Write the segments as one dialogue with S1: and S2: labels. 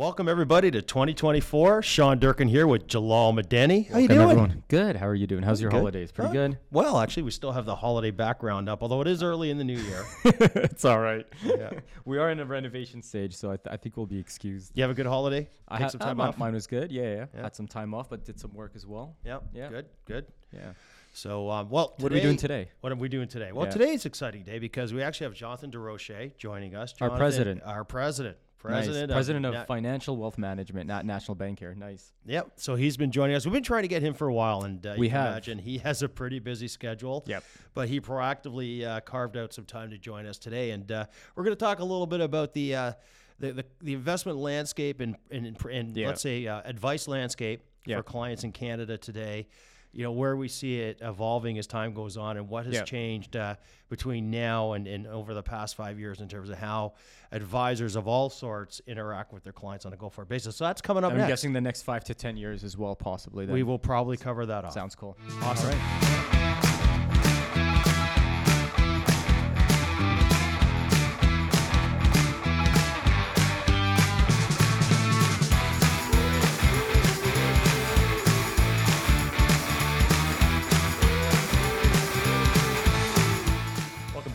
S1: Welcome everybody to 2024. Sean Durkin here with Jalal Madeni. How you
S2: Welcome,
S1: doing?
S2: everyone. Good. How are you doing? How's your
S1: Good.
S2: holidays? Pretty
S1: Huh?
S2: good.
S1: Well, actually, we still have the holiday background up, although it is early in the new year.
S2: it's all right.
S1: Yeah.
S2: we are in a renovation stage, so I, th- I think we'll be excused.
S1: you have a good holiday?
S2: I
S1: Take
S2: had
S1: some
S2: uh,
S1: time
S2: mi-
S1: off.
S2: Mine was good. Yeah, yeah,
S1: Yeah.
S2: Had some time off, but did some work as well.
S1: Yep.
S2: Yeah.
S1: Good. Good.
S2: Yeah.
S1: So, um, well,
S2: What are we doing today?
S1: What are we doing today? Well,
S2: Yeah.
S1: today is exciting day because we actually have Jonathan Durocher joining us.
S2: Our
S1: Jonathan-
S2: president.
S1: Our president.
S2: Nice.
S1: President.
S2: President of
S1: Nat-
S2: Financial Wealth Management, not National Bank here. Nice.
S1: Yep. So he's been joining us. We've been trying to get him for a while, and uh,
S2: We
S1: you
S2: have.
S1: imagine he has a pretty busy schedule.
S2: Yep.
S1: But he proactively uh, carved out some time to join us today, and uh, we're going to talk a little bit about the. Uh, the, the, the investment landscape and, and, and
S2: Yeah.
S1: let's say uh, advice landscape
S2: Yeah.
S1: for clients in Canada today, you know, where we see it evolving as time goes on and what has
S2: Yeah.
S1: changed uh, between now and, and over the past five years in terms of how advisors of all sorts interact with their clients on a go-forward basis. So that's coming up
S2: I'm
S1: next.
S2: guessing the next five to ten years as well, possibly. Then.
S1: We will probably cover that off.
S2: Sounds cool.
S1: Awesome.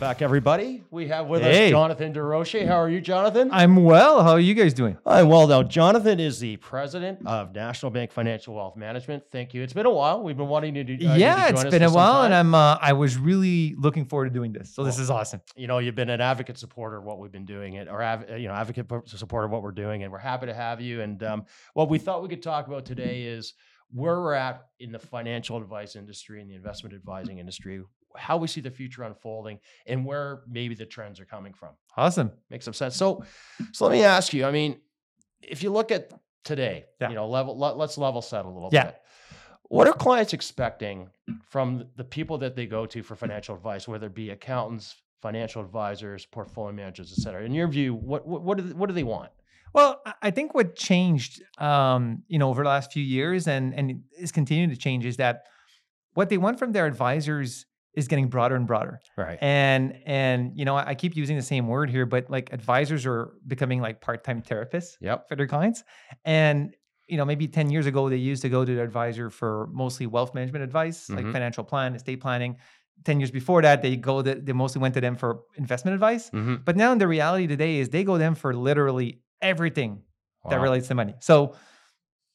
S1: Back, everybody. We have with us Jonathan Durocher. How are you, Jonathan?
S3: I'm well. How are you guys doing?
S1: I'm well now. Jonathan is the president of National Bank Financial Wealth Management. Thank you. It's been a while. We've been wanting to do. uh, you to
S3: yeah, it's been a while, and. I'm uh, I was really looking forward to doing this. So this is awesome.
S1: you know, you've been an advocate supporter of what we've been doing, it or av- you know, advocate po- supporter of what we're doing, and we're happy to have you. And um, what we thought we could talk about today is where we're at in the financial advice industry and the investment advising industry, how we see the future unfolding, and where maybe the trends are coming from.
S3: Awesome.
S1: Makes some sense. So, so let me ask you. I mean, if you look at today,
S3: Yeah.
S1: you know, level. Let, let's level set a little
S3: Yeah.
S1: bit. What are clients expecting from the people that they go to for financial advice, whether it be accountants, financial advisors, portfolio managers, et cetera? In your view, what what what do, what do they want?
S3: Well, I- I think what changed, um, you know, over the last few years, and and is continuing to change, is that what they want from their advisors is getting broader and broader.
S1: Right.
S3: And and you know, I keep using the same word here, but like advisors are becoming like part-time therapists
S1: Yep.
S3: for their clients. And you know, maybe 10 years ago they used to go to their advisor for mostly wealth management advice,
S1: Mhm.
S3: like financial plan, estate planning. 10 years before that, they go that they mostly went to them for investment advice.
S1: Mm-hmm.
S3: But now in the reality today is they go to them for literally everything that relates to money. So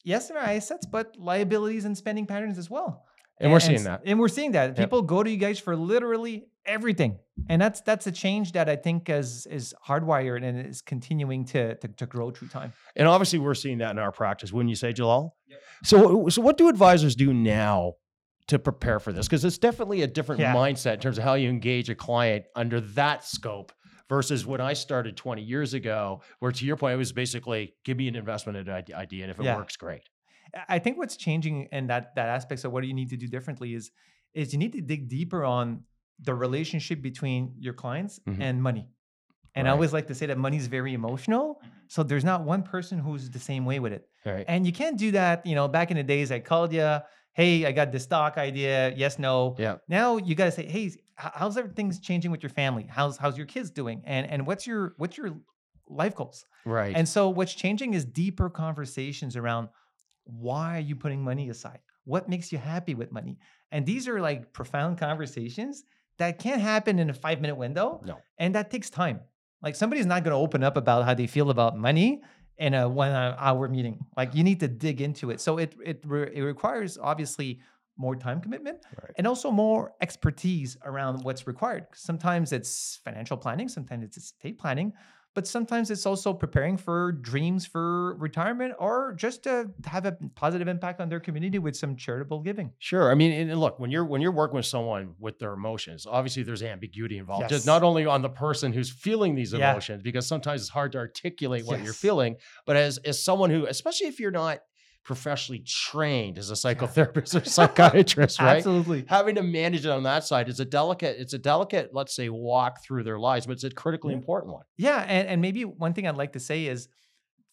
S3: yes, there are assets, but liabilities and spending patterns as well.
S1: And we're
S3: s-
S1: seeing that.
S3: And we're seeing that.
S1: Yep.
S3: People go to you guys for literally everything. And that's that's a change that I think is is hardwired and is continuing to to, to grow through time.
S1: And obviously, we're seeing that in our practice. Wouldn't you say, Jalal? So, so what do advisors do now to prepare for this? Because it's definitely a different
S3: Yeah.
S1: mindset in terms of how you engage a client under that scope versus when I started 20 years ago, where to your point, it was basically give me an investment ide- idea, and if it
S3: Yeah.
S1: works, great.
S3: I think what's changing in that that aspects of what do you need to do differently is is you need to dig deeper on the relationship between your clients
S1: Mhm.
S3: and money. And I always like to say that money is very emotional. So there's not one person who's the same way with it.
S1: Right.
S3: And you can't do that. You know, back in the days, I called you, hey, I got this stock idea. Yes, no.
S1: Yeah.
S3: Now you got to say, hey, how's everything's changing with your family? How's how's your kids doing? And and what's your what's your life goals?
S1: Right.
S3: And so what's changing is deeper conversations around why are you putting money aside? What makes you happy with money? And these are like profound conversations that can't happen in a five minute window.
S1: No.
S3: And that takes time. Like somebody's not going to open up about how they feel about money in a one hour meeting. Like you need to dig into it. So it it re- it requires obviously more time commitment
S1: Right.
S3: and also more expertise around what's required. Sometimes it's financial planning, sometimes it's estate planning, but sometimes it's also preparing for dreams for retirement or just to have a positive impact on their community with some charitable giving.
S1: Sure. I mean, and look, when you're when you're working with someone with their emotions, obviously there's ambiguity involved. Just not only on the person who's feeling these
S3: Yeah.
S1: emotions, because sometimes it's hard to articulate what you're feeling, but as as someone who, especially if you're not professionally trained as a psychotherapist or psychiatrist, right?
S3: Absolutely.
S1: Having to manage it on that side is a delicate, it's a delicate, let's say, walk through their lives, but it's a critically
S3: Yeah.
S1: important one.
S3: Yeah, and, and maybe one thing I'd like to say is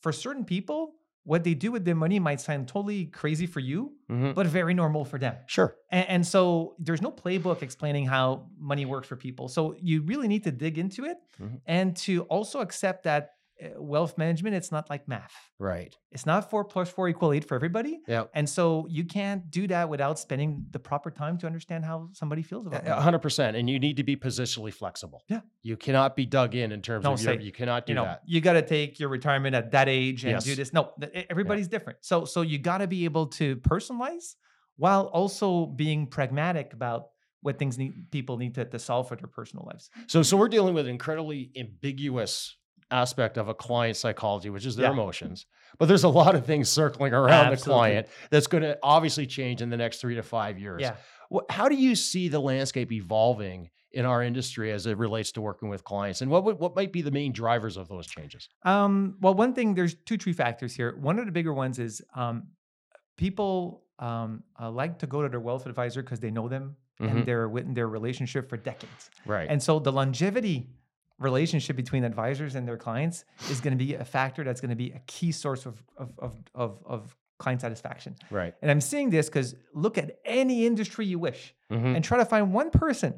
S3: for certain people, what they do with their money might sound totally crazy for you,
S1: Mhm.
S3: but very normal for them.
S1: Sure.
S3: And, and so there's no playbook explaining how money works for people. So you really need to dig into it
S1: Mhm.
S3: and to also accept that Eh, wealth management, it's not like math.
S1: Right.
S3: It's not four plus four equal eight for everybody.
S1: Yeah.
S3: And so you can't do that without spending the proper time to understand how somebody feels about money.
S1: hundred percent. And you need to be positionally flexible.
S3: Yeah.
S1: You cannot be dug in in terms of your,
S3: say,
S1: you cannot do
S3: you know,
S1: that.
S3: you got to take your retirement at that age and do this. No, everybody's different. So so you got to be able to personalize while also being pragmatic about what things need people need to, to solve for their personal lives.
S1: So, so we're dealing with incredibly ambiguous aspect of a client's psychology, which is their
S3: Yeah.
S1: emotions. But there's a lot of things circling around the client that's going to obviously change in the next three to five years.
S3: Yeah.
S1: How do you see the landscape evolving in our industry as it relates to working with clients, and what would, what might be the main drivers of those changes?
S3: Um, well, one thing, there's two, three factors here. One of the bigger ones is um, people um, uh, like to go to their wealth advisor because they know them
S1: Mhm.
S3: and they're in their relationship for decades.
S1: Right.
S3: And so the longevity relationship between advisors and their clients is going to be a factor that's going to be a key source of, of, of, of, of client satisfaction.
S1: right.
S3: And I'm seeing this because look at any industry you wish
S1: Mhm.
S3: and try to find one person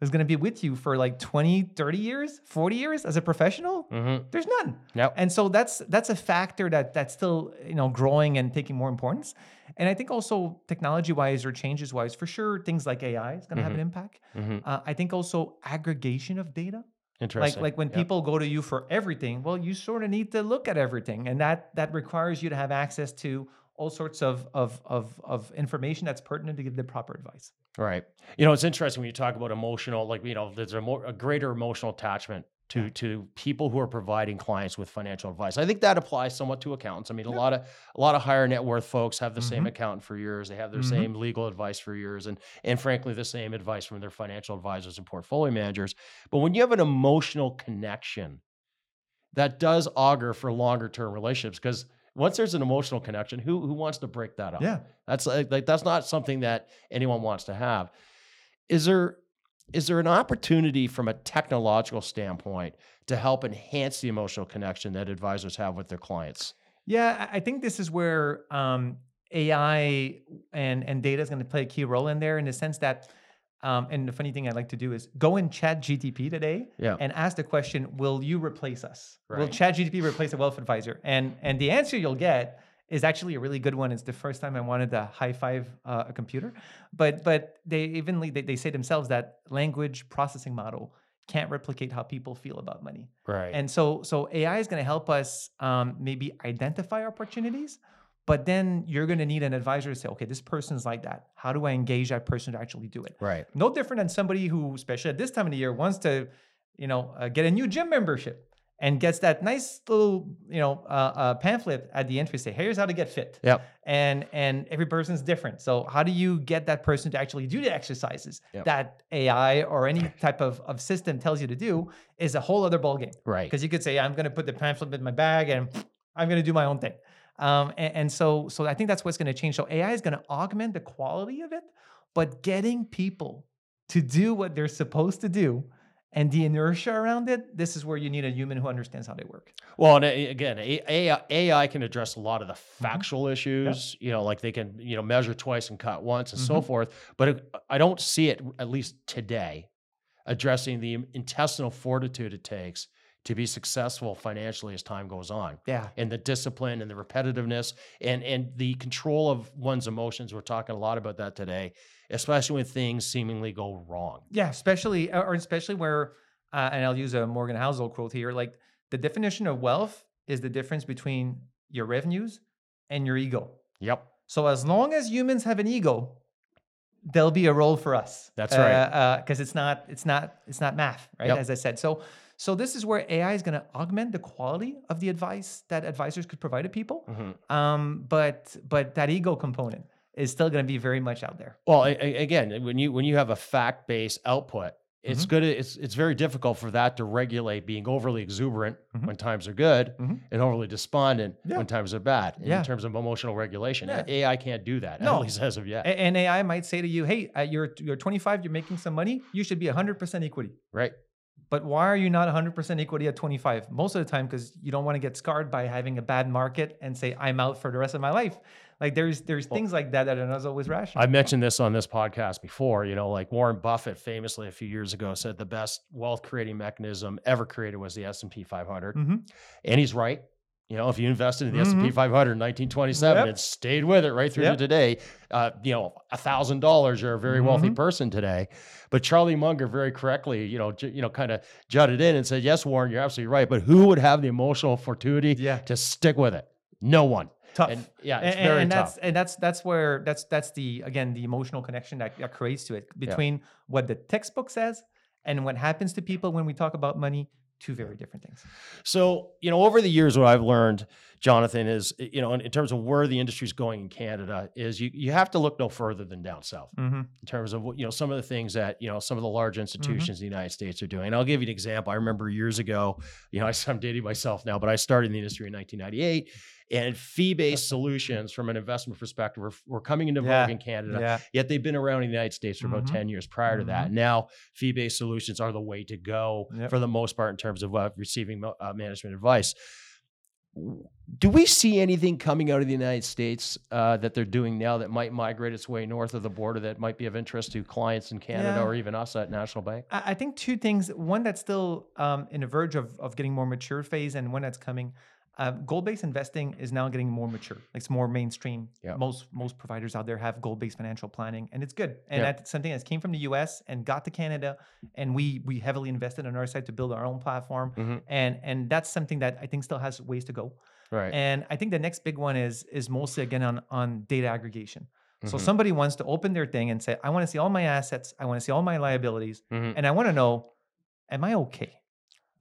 S3: who's going to be with you for like 20, 30 years, 40 years as a professional.
S1: Mhm.
S3: There's none.
S1: Yep.
S3: And so that's that's a factor that that's still you know growing and taking more importance. And I think also technology wise or changes wise, for sure, things like AI is going to have an impact.
S1: Mhm.
S3: Uh, I think also aggregation of data,
S1: Interesting.
S3: like like when
S1: Yep.
S3: people go to you for everything, well, you sort of need to look at everything, and that that requires you to have access to all sorts of of of, of information that's pertinent to give the proper advice.
S1: Right. You know, it's interesting when you talk about emotional, like, you know, there's a more a greater emotional attachment to to people who are providing clients with financial advice. I think that applies somewhat to accountants. I mean, a lot of a lot of higher net worth folks have the same
S3: Mhm.
S1: accountant for years. They have their
S3: Mhm.
S1: same legal advice for years and and frankly the same advice from their financial advisors and portfolio managers. But when you have an emotional connection, that does augur for longer term relationships because once there's an emotional connection, who who wants to break that up? Yeah, that's like, like that's not something that anyone wants to have. Is there is there an opportunity from a technological standpoint to help enhance the emotional connection that advisors have with their clients?
S3: Yeah, I think this is where um, AI and and data is going to play a key role in there, in the sense that. Um, and the funny thing I like to do is go in Chat GTP today
S1: Yeah.
S3: and ask the question, "Will you replace us? Will
S1: Right.
S3: Chat GTP replace a wealth advisor?" And and the answer you'll get is actually a really good one. It's the first time I wanted to high five uh, a computer, but but they evenly they, they say themselves that language processing model can't replicate how people feel about money.
S1: Right.
S3: And so, so AI is going to help us um, maybe identify opportunities, but then you're going to need an advisor to say, okay, this person's like that. How do I engage that person to actually do it?
S1: right.
S3: No different than somebody who, especially at this time of the year, wants to, you know, uh, get a new gym membership and gets that nice little, you know, uh, uh, pamphlet at the entry say, here's how to get fit.
S1: Yep.
S3: And and every person's different. So how do you get that person to actually do the exercises
S1: Yep.
S3: that AI or any type of, of system tells you to do is a whole other ballgame
S1: Right.
S3: because you could say I'm going to put the pamphlet in my bag and I'm going to do my own thing. Um, and, and so, so I think that's what's going to change. So AI is going to augment the quality of it, but getting people to do what they're supposed to do and the inertia around it, this is where you need a human who understands how they work.
S1: Well, and again, AI, AI can address a lot of the
S3: Mm-hmm.
S1: factual issues. You know, like they can, you know, measure twice and cut once and so
S3: Mhm.
S1: forth. But it, I don't see it, at least today, addressing the intestinal fortitude it takes to be successful financially as time goes on.
S3: Yeah.
S1: and the discipline and the repetitiveness and and the control of one's emotions. We're talking a lot about that today, especially when things seemingly go wrong.
S3: Yeah, especially or especially where, uh, and I'll use a Morgan Housel quote here. Like the definition of wealth is the difference between your revenues and your ego.
S1: Yep.
S3: So as long as humans have an ego, there'll be a role for us.
S1: That's right.
S3: Because it's not it's not it's not math, right?
S1: Yep.
S3: As I said. So so this is where AI is going to augment the quality of the advice that advisors could provide to people.
S1: Mhm.
S3: Um, but but that ego component is still going to be very much out there.
S1: Well, a- a- again, when you when you have a fact based output, it's
S3: Mhm.
S1: good. It's it's very difficult for that to regulate being overly exuberant
S3: Mhm.
S1: when times are good
S3: Mhm.
S1: and overly despondent
S3: Yeah.
S1: when times are bad. in terms of emotional regulation,
S3: Yeah.
S1: AI can't do that.
S3: No.
S1: At least as of yet.
S3: And AI might say to you, "Hey, you're you're 25, you're making some money. You should be 100% equity."
S1: right.
S3: But why are you not 100% equity at 25? Most of the time, because you don't want to get scarred by having a bad market and say, I'm out for the rest of my life. Like there's there's things like that that are not always rational.
S1: I mentioned this on this podcast before. You know, like Warren Buffett famously a few years ago said the best wealth creating mechanism ever created was the S and P 500,
S3: Mhm.
S1: and he's right. You know, if you invested in the S and P
S3: Mhm.
S1: 500 in 1927
S3: Yep.
S1: and stayed with it right through
S3: Yep.
S1: to today, uh, you know, a thousand dollars, you're a very wealthy
S3: Mhm.
S1: person today. But Charlie Munger very correctly, you know, ju- you know, kind of jutted in and said, "Yes, Warren, you're absolutely right. But who would have the emotional fortuity
S3: Yeah.
S1: to stick with it? No one.
S3: Tough.
S1: And yeah, it's
S3: and,
S1: very
S3: and
S1: tough.
S3: that's and that's that's where that's that's the again the emotional connection that, that creates to it between what the textbook says and what happens to people when we talk about money two very different things.
S1: So, you know, over the years, what I've learned, Jonathan, is, you know, in, in terms of where the industry is going in Canada, is you, you have to look no further than down south
S3: mm-hmm.
S1: in terms of, what you know, some of the things that, you know, some of the large institutions in the United States are doing. And I'll give you an example. I remember years ago, you know, I, I'm dating myself now, but I started in the industry in 1998 and fee-based solutions from an investment perspective were, were coming into
S3: Yeah.
S1: vogue in Canada.
S3: yeah
S1: Yet they've been around in the United States for about
S3: Mhm.
S1: 10 years prior to that. Now, fee based solutions are the way to go
S3: Yep.
S1: for the most part in terms of uh, receiving uh, management advice. Do we see anything coming out of the United States uh, that they're doing now that might migrate its way north of the border that might be of interest to clients in Canada
S3: Yeah.
S1: or even us at National Bank?
S3: I, I think two things one that's still um, in the verge of, of getting more mature phase and one that's coming uh, goal-based investing is now getting more mature it's more mainstream most most providers out there have goal-based financial planning and it's good and that's something that came from the us and got to canada and we we heavily invested on our side to build our own platform
S1: Mhm.
S3: and and that's something that i think still has ways to go
S1: Right.
S3: and i think the next big one is is mostly again on on data aggregation so
S1: Mhm.
S3: somebody wants to open their thing and say i want to see all my assets i want to see all my liabilities
S1: Mhm.
S3: and I want to know, am I okay?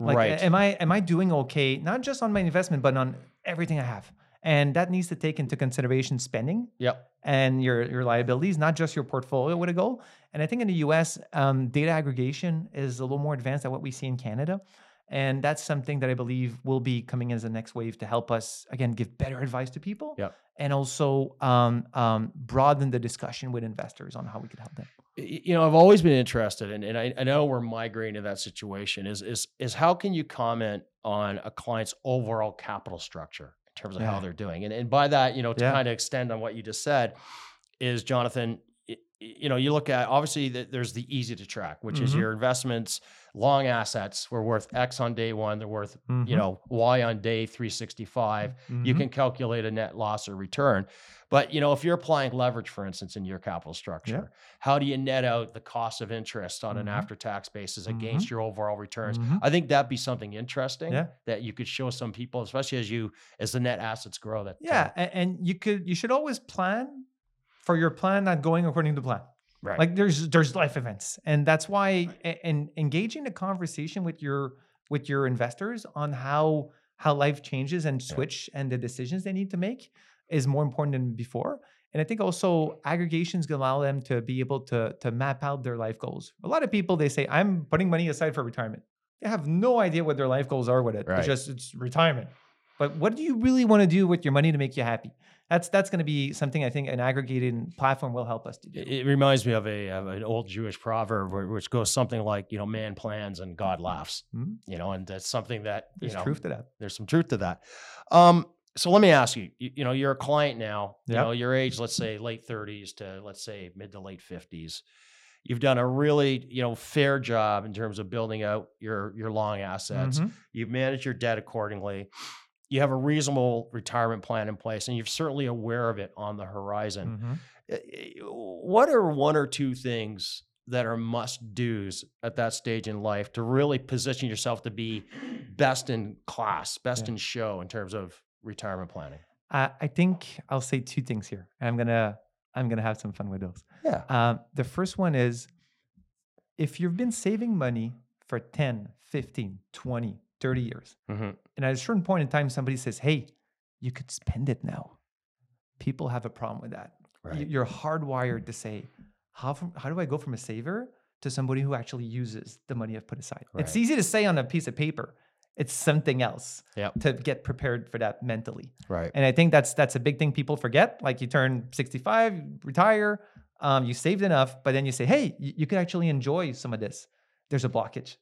S3: Like,
S1: right.
S3: am I am I doing okay? Not just on my investment, but on everything I have, and that needs to take into consideration spending
S1: yep.
S3: and your your liabilities, not just your portfolio with a goal. And I think in the U.S., um, data aggregation is a little more advanced than what we see in Canada. And that's something that I believe will be coming as the next wave to help us again give better advice to people,
S1: Yep.
S3: and also um, um, broaden the discussion with investors on how we could help them.
S1: You know, I've always been interested, and, and I, I know we're migrating to that situation. Is is is how can you comment on a client's overall capital structure in terms of how they're doing, and and by that, you know, to
S3: Yeah.
S1: kind of extend on what you just said, is Jonathan. You know, you look at obviously that there's the easy to track, which is
S3: Mhm.
S1: your investments, long assets were worth X on day one, they're worth you
S3: Mhm.
S1: know Y on day 365 you
S3: Mhm.
S1: can calculate a net loss or return. But you know, if you're applying leverage, for instance, in your capital structure, how do you net out the cost of interest on an
S3: Mhm.
S1: after-tax basis against your overall returns?
S3: Mhm.
S1: I think that'd be something interesting
S3: Yeah.
S1: that you could show some people, especially as you as the net assets grow. That uh,
S3: Yeah, a- and, you could you should always plan for your plan not going according to plan.
S1: right.
S3: Like there's there's life events, and that's why a- and engaging the conversation with your with your investors on how how life changes and switch and the decisions they need to make is more important than before. And I think also aggregations can allow them to be able to to map out their life goals. A lot of people they say I'm putting money aside for retirement. They have no idea what their life goals are with it.
S1: Right.
S3: It's just it's retirement. But what do you really want to do with your money to make you happy? That's that's going to be something I think an aggregated platform will help us to do.
S1: It reminds me of a of an old Jewish proverb which goes something like, you know, man plans and God laughs.
S3: Mhm.
S1: You know, and that's something that you
S3: There's
S1: know,
S3: truth to that.
S1: there's some truth to that. Um, so let me ask you, you, you know, you're a client now, you
S3: Yep.
S1: know, your age, let's say late 30s to let's say mid to late 50s. You've done a really, you know, fair job in terms of building out your your long assets.
S3: Mhm.
S1: You've managed your debt accordingly. You have a reasonable retirement plan in place, and you're certainly aware of it on the horizon.
S3: Mhm.
S1: Uh, What are one or two things that are must do's at that stage in life to really position yourself to be best in class, best
S3: Yeah.
S1: in show in terms of retirement planning?
S3: I, I think I'll say two things here. and I'm gonna I'm gonna have some fun with those.
S1: Yeah.
S3: Um, the first one is if you've been saving money for 10, 15, 20, 30 years,
S1: hmm
S3: and at a certain point in time, somebody says, Hey, you could spend it now. People have a problem with that.
S1: Right.
S3: You're hardwired to say, how, from, how do I go from a saver to somebody who actually uses the money I've put aside? It's easy to say on a piece of paper. It's something else
S1: Yep.
S3: to get prepared for that mentally.
S1: Right.
S3: And I think that's that's a big thing people forget. Like you turn 65, you retire, um, you saved enough, but then you say, hey, you, you could actually enjoy some of this. There's a blockage.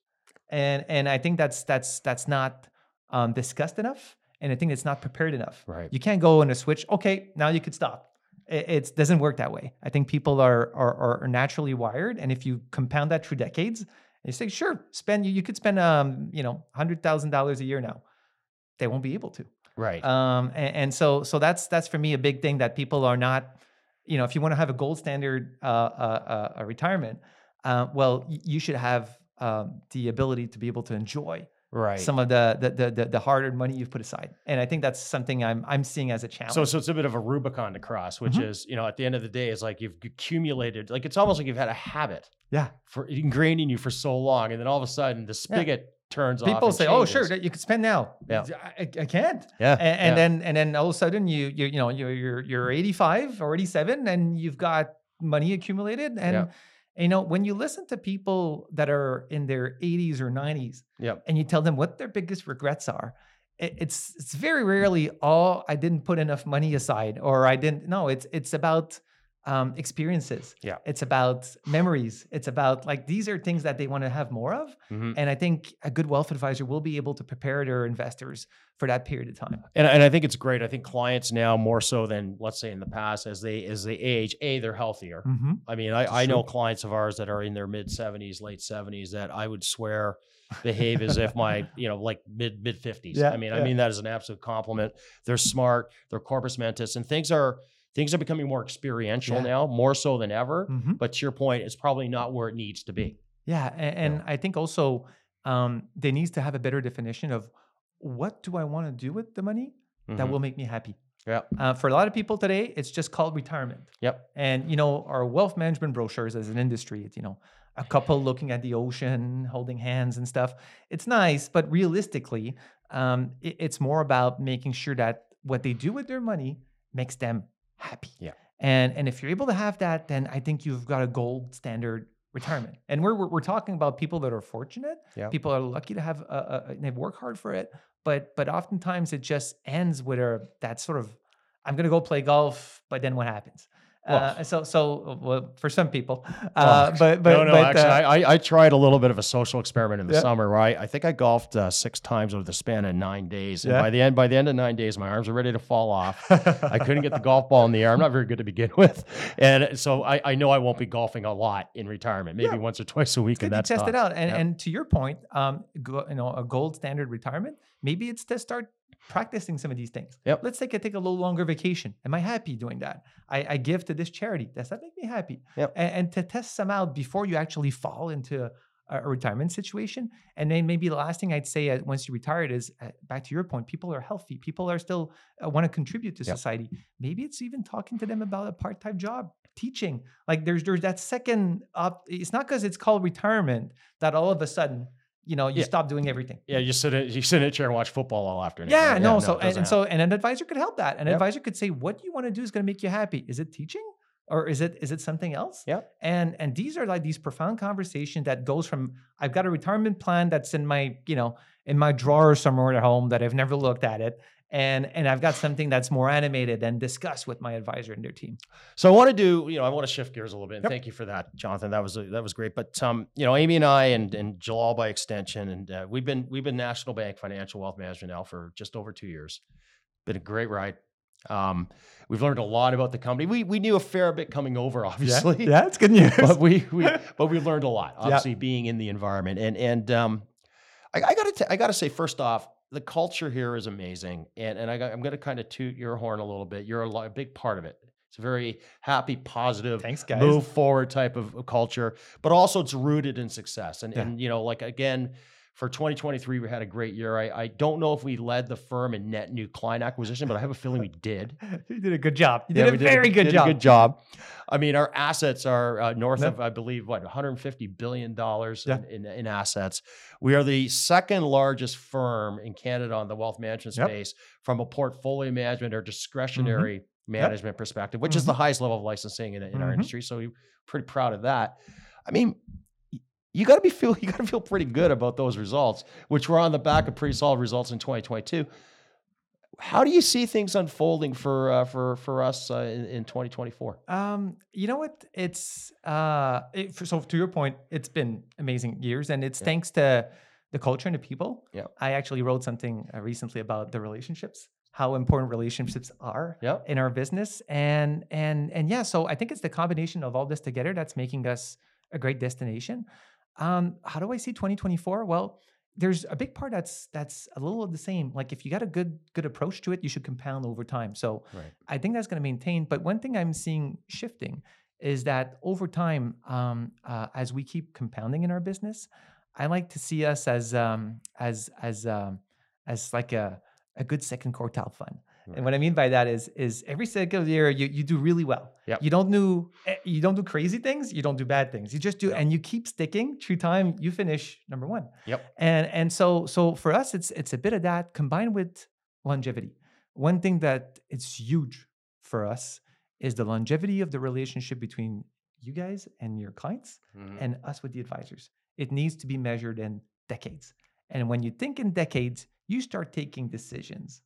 S3: And and I think that's that's that's not um, discussed enough, and I think it's not prepared enough.
S1: Right.
S3: You can't go in a switch. Okay, now you could stop. It, it doesn't work that way. I think people are, are are naturally wired, and if you compound that through decades, you say, sure, spend you you could spend um you know hundred thousand dollars a year now. They won't be able to.
S1: Right.
S3: Um, and, and so so that's that's for me a big thing that people are not, you know, if you want to have a gold standard uh, uh, uh, retirement, uh, well, you should have um, the ability to be able to enjoy
S1: right.
S3: some of the the the, the, the hard-earned money you've put aside. And I think that's something I'm I'm seeing as a challenge.
S1: So, so it's a bit of a Rubicon to cross, which
S3: Mhm.
S1: is, you know, at the end of the day, it's like you've accumulated, like it's almost like you've had a habit
S3: yeah,
S1: for ingrained in you for so long, and then all of a sudden the spigot turns off.
S3: people say, "Oh, sure, you can spend now."
S1: Yeah.
S3: I, I can't.
S1: yeah,
S3: and, and
S1: yeah.
S3: then and then all of a sudden you you you know you're you're you're 85 or 87 and you've got money accumulated and
S1: Yeah.
S3: You know when you listen to people that are in their 80s or 90s
S1: Yep.
S3: and you tell them what their biggest regrets are it, it's it's very rarely oh I didn't put enough money aside or I didn't no it's it's about um, experiences
S1: Yeah.
S3: it's about memories it's about like these are things that they want to have more of
S1: Mhm.
S3: and I think a good wealth advisor will be able to prepare their investors for that period of time
S1: And, and I think it's great. I think clients now more so than let's say in the past, as they as they age, a they're healthier.
S3: Mm-hmm.
S1: I mean, I, I know clients of ours that are in their mid seventies, late seventies that I would swear behave as if my, you know, like mid mid fifties.
S3: Yeah,
S1: I mean, I mean that is an absolute compliment. They're smart, they're corpus mentis, and things are things are becoming more experiential
S3: Yeah.
S1: now, more so than ever.
S3: Mm-hmm.
S1: But to your point, it's probably not where it needs to be.
S3: Yeah, and, and I think also um, there needs to have a better definition of what do I want to do with the money that
S1: Mhm.
S3: will make me happy.
S1: Yep.
S3: Uh, for a lot of people today, it's just called retirement.
S1: Yep.
S3: And you know, our wealth management brochures as an industry, it's, you know, a couple looking at the ocean, holding hands and stuff. It's nice, but realistically, um, it- it's more about making sure that what they do with their money makes them happy.
S1: Yeah.
S3: And and if you're able to have that, then I think you've got a gold standard retirement. And we're we're, we're talking about people that are fortunate.
S1: Yeah.
S3: People are lucky to have a, a, they work hard for it. But but oftentimes it just ends with a that sort of I'm gonna go play golf, but then what happens? Uh,
S1: Well-
S3: so so well, for some people, uh, but but
S1: no, no.
S3: but,
S1: actually,
S3: uh,
S1: I, I tried a little bit of a social experiment in the
S3: Yeah.
S1: summer Right, I, think I golfed uh, six times over the span of nine days. And
S3: Yeah.
S1: by the end by the end of nine days, my arms were ready to fall off. I couldn't get the golf ball in the air. I'm not very good to begin with, and so I, I know I won't be golfing a lot in retirement. Maybe
S3: Yeah.
S1: once or twice a week, and that's
S3: test it out. And and to your point, um, go, you know, a gold standard retirement. Maybe it's to start practicing some of these things.
S1: Yep.
S3: Let's take a take a little longer vacation. Am I happy doing that? I, I give to this charity. Does that make me happy?
S1: Yep.
S3: And, and to test some out before you actually fall into a, a retirement situation. And then maybe the last thing I'd say uh, once you retired is uh, back to your point. People are healthy. People are still uh, want to contribute to
S1: Yep.
S3: society. Maybe it's even talking to them about a part time job teaching. Like there's there's that second up. It's not because it's called retirement that all of a sudden you know you
S1: Yeah.
S3: stop doing everything.
S1: Yeah, you sit in you sit in a chair and watch football all afternoon.
S3: Yeah,
S1: right?
S3: no.
S1: it
S3: so and, and so and an advisor could help that. An
S1: Yep.
S3: advisor could say, "What you want to do is going to make you happy. Is it teaching, or is it is it something else?"
S1: Yeah.
S3: And and these are like these profound conversations that goes from I've got a retirement plan that's in my you know in my drawer somewhere at home that I've never looked at it, and and I've got something that's more animated and discussed with my advisor and their team.
S1: So I want to do, you know, I want to shift gears a little bit. And
S3: Yep.
S1: thank you for that, Jonathan. That was that was great. But um, you know, Amy and I and and Jalal by extension, and uh, we've been we've been National Bank Financial Wealth Management now for just over two years. Been a great ride. Um, we've learned a lot about the company. We we knew a fair bit coming over, obviously.
S3: yeah, that's good news.
S1: But we we but we learned a lot. Obviously, being in the environment and and um, I, I gotta t- I gotta say first off, the culture here is amazing, and and I got, I'm gonna kind of toot your horn a little bit. You're a, a big part of it. It's a very happy, positive,
S3: Thanks, guys.
S1: move forward type of of culture, but also it's rooted in success. And
S3: Yeah.
S1: and you know, like again, for 2023, we had a great year. I, I don't know if we led the firm in net new client acquisition, but I have a feeling we did.
S3: you did a good job. You
S1: Yeah,
S3: did a very good
S1: did
S3: job.
S1: A good job. I mean, our assets are uh, north
S3: Yep.
S1: of, I believe, what 150 billion dollars
S3: Yeah.
S1: in, in, in assets. We are the second largest firm in Canada on the wealth management
S3: Yep.
S1: space from a portfolio management or discretionary management perspective, which is
S3: Mhm.
S1: the highest level of licensing in, in our
S3: Mhm.
S1: industry. So we're pretty proud of that. I mean. You got to be feel you got to feel pretty good about those results, which were on the back of pretty solid results in 2022. How do you see things unfolding for uh, for for us uh, in, in 2024?
S3: Um, you know what? It's uh, it, for, so to your point, it's been amazing years, and it's
S1: Yeah.
S3: thanks to the culture and the people.
S1: Yeah.
S3: I actually wrote something uh, recently about the relationships, how important relationships are
S1: Yep.
S3: in our business, and and and yeah. So I think it's the combination of all this together that's making us a great destination. Um, how do I see 2024? Well, there's a big part that's that's a little of the same. Like if you got a good good approach to it, you should compound over time. So
S1: Right.
S3: I think that's going to maintain. But one thing I'm seeing shifting is that over time, um, uh, as we keep compounding in our business, I like to see us as um, as as um, as like a a good second quartile fund. And what I mean by that is is every single year you you do really well.
S1: Yep.
S3: You don't do eh, you don't do crazy things. You don't do bad things. You just do,
S1: Yep.
S3: and you keep sticking. Through time, you finish number one.
S1: Yep.
S3: And and so so for us, it's it's a bit of that combined with longevity. One thing that it's huge for us is the longevity of the relationship between you guys and your clients
S1: Mhm.
S3: and us with the advisors. It needs to be measured in decades. And when you think in decades, you start taking decisions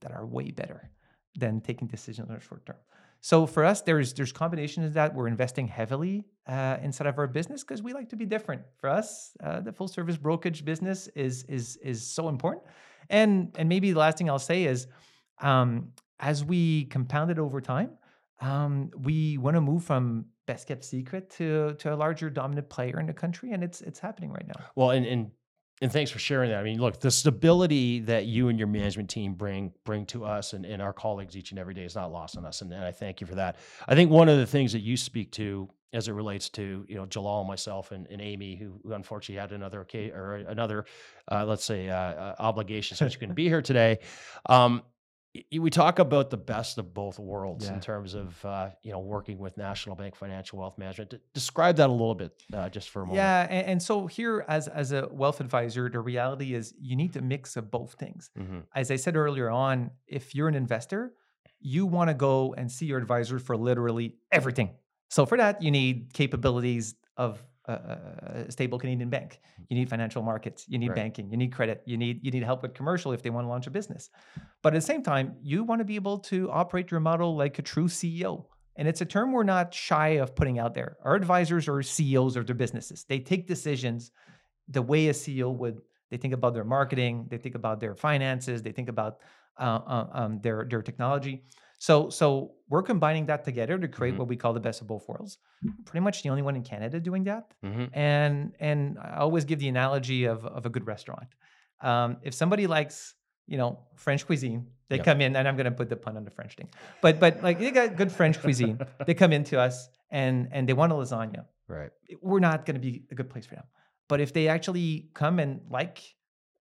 S3: that are way better than taking decisions on the short term. So for us, there's there's combinations of that. We're investing heavily uh, inside of our business because we like to be different. For us, uh, the full service brokerage business is is is so important. And and maybe the last thing I'll say is, um, as we compound it over time, um, we want to move from best kept secret to to a larger dominant player in the country, and it's it's happening right now.
S1: Well, and and and thanks for sharing that. I mean, look, the stability that you and your management team bring bring to us and, and our colleagues each and every day is not lost on us, and, and I thank you for that. I think one of the things that you speak to as it relates to you know Jalal, myself, and, and Amy, who, who unfortunately had another or another, uh, let's say, uh, uh, obligation, so she couldn't be here today. Um, we talk about the best of both worlds
S3: Yeah.
S1: in terms of uh, you know working with National Bank Financial Wealth Management. D- Describe that a little bit, uh, just for a moment.
S3: Yeah, and, and so here, as as a wealth advisor, the reality is you need a mix of both things.
S1: Mhm.
S3: As I said earlier on, if you're an investor, you want to go and see your advisor for literally everything. So for that, you need capabilities of a, a- a stable Canadian bank. You need financial markets. You need
S1: Right.
S3: banking. You need credit. You need you need help with commercial if they want to launch a business. But at the same time, you want to be able to operate your model like a true CEO. And it's a term we're not shy of putting out there. Our advisors are CEOs of their businesses. They take decisions the way a CEO would. They think about their marketing. They think about their finances. They think about uh, uh, um, their their technology. So so we're combining that together to create
S1: Mhm.
S3: what we call the best of both worlds. Pretty much the only one in Canada doing that.
S1: Mhm.
S3: And and I always give the analogy of of a good restaurant. Um, if somebody likes you know French cuisine, they
S1: Yep.
S3: come in, and I'm going to put the pun on the French thing, but but like they got good French cuisine, they come into us and and they want a lasagna
S1: Right.
S3: we're not going to be a good place for them. But if they actually come and like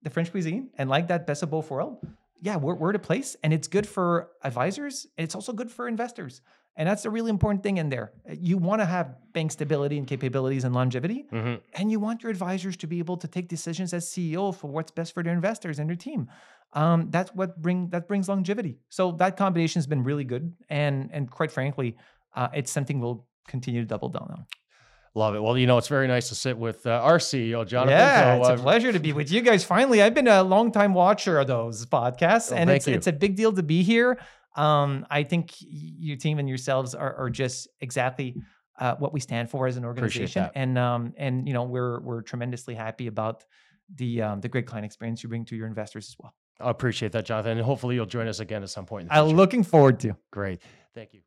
S3: the French cuisine and like that best of both world, yeah, we're, we're the place. And it's good for advisors. It's also good for investors. And that's a really important thing in there. Uh, You want to have bank stability and capabilities and longevity.
S1: hmm
S3: And you want your advisors to be able to take decisions as CEO for what's best for their investors and their team. Um, that's what bring that brings longevity. So that combination has been really good, and and quite frankly, uh, it's something we'll continue to double down on.
S1: Love it. Well, you know, it's very nice to sit with uh, our CEO, Jonathan.
S3: Yeah,
S1: So,
S3: it's a
S1: uh,
S3: pleasure to be with you guys. Finally, I've been a long time watcher of those podcasts,
S1: Oh,
S3: and it's
S1: you.
S3: it's a big deal to be here. Um, I think your team and yourselves are, are just exactly uh, what we stand for as an organization, and um, and you know we're we're tremendously happy about the um, the great client experience you bring to your investors as well.
S1: I appreciate that, Jonathan. And hopefully you'll join us again at some point in the
S3: I'm looking forward to.
S1: Great. Thank you.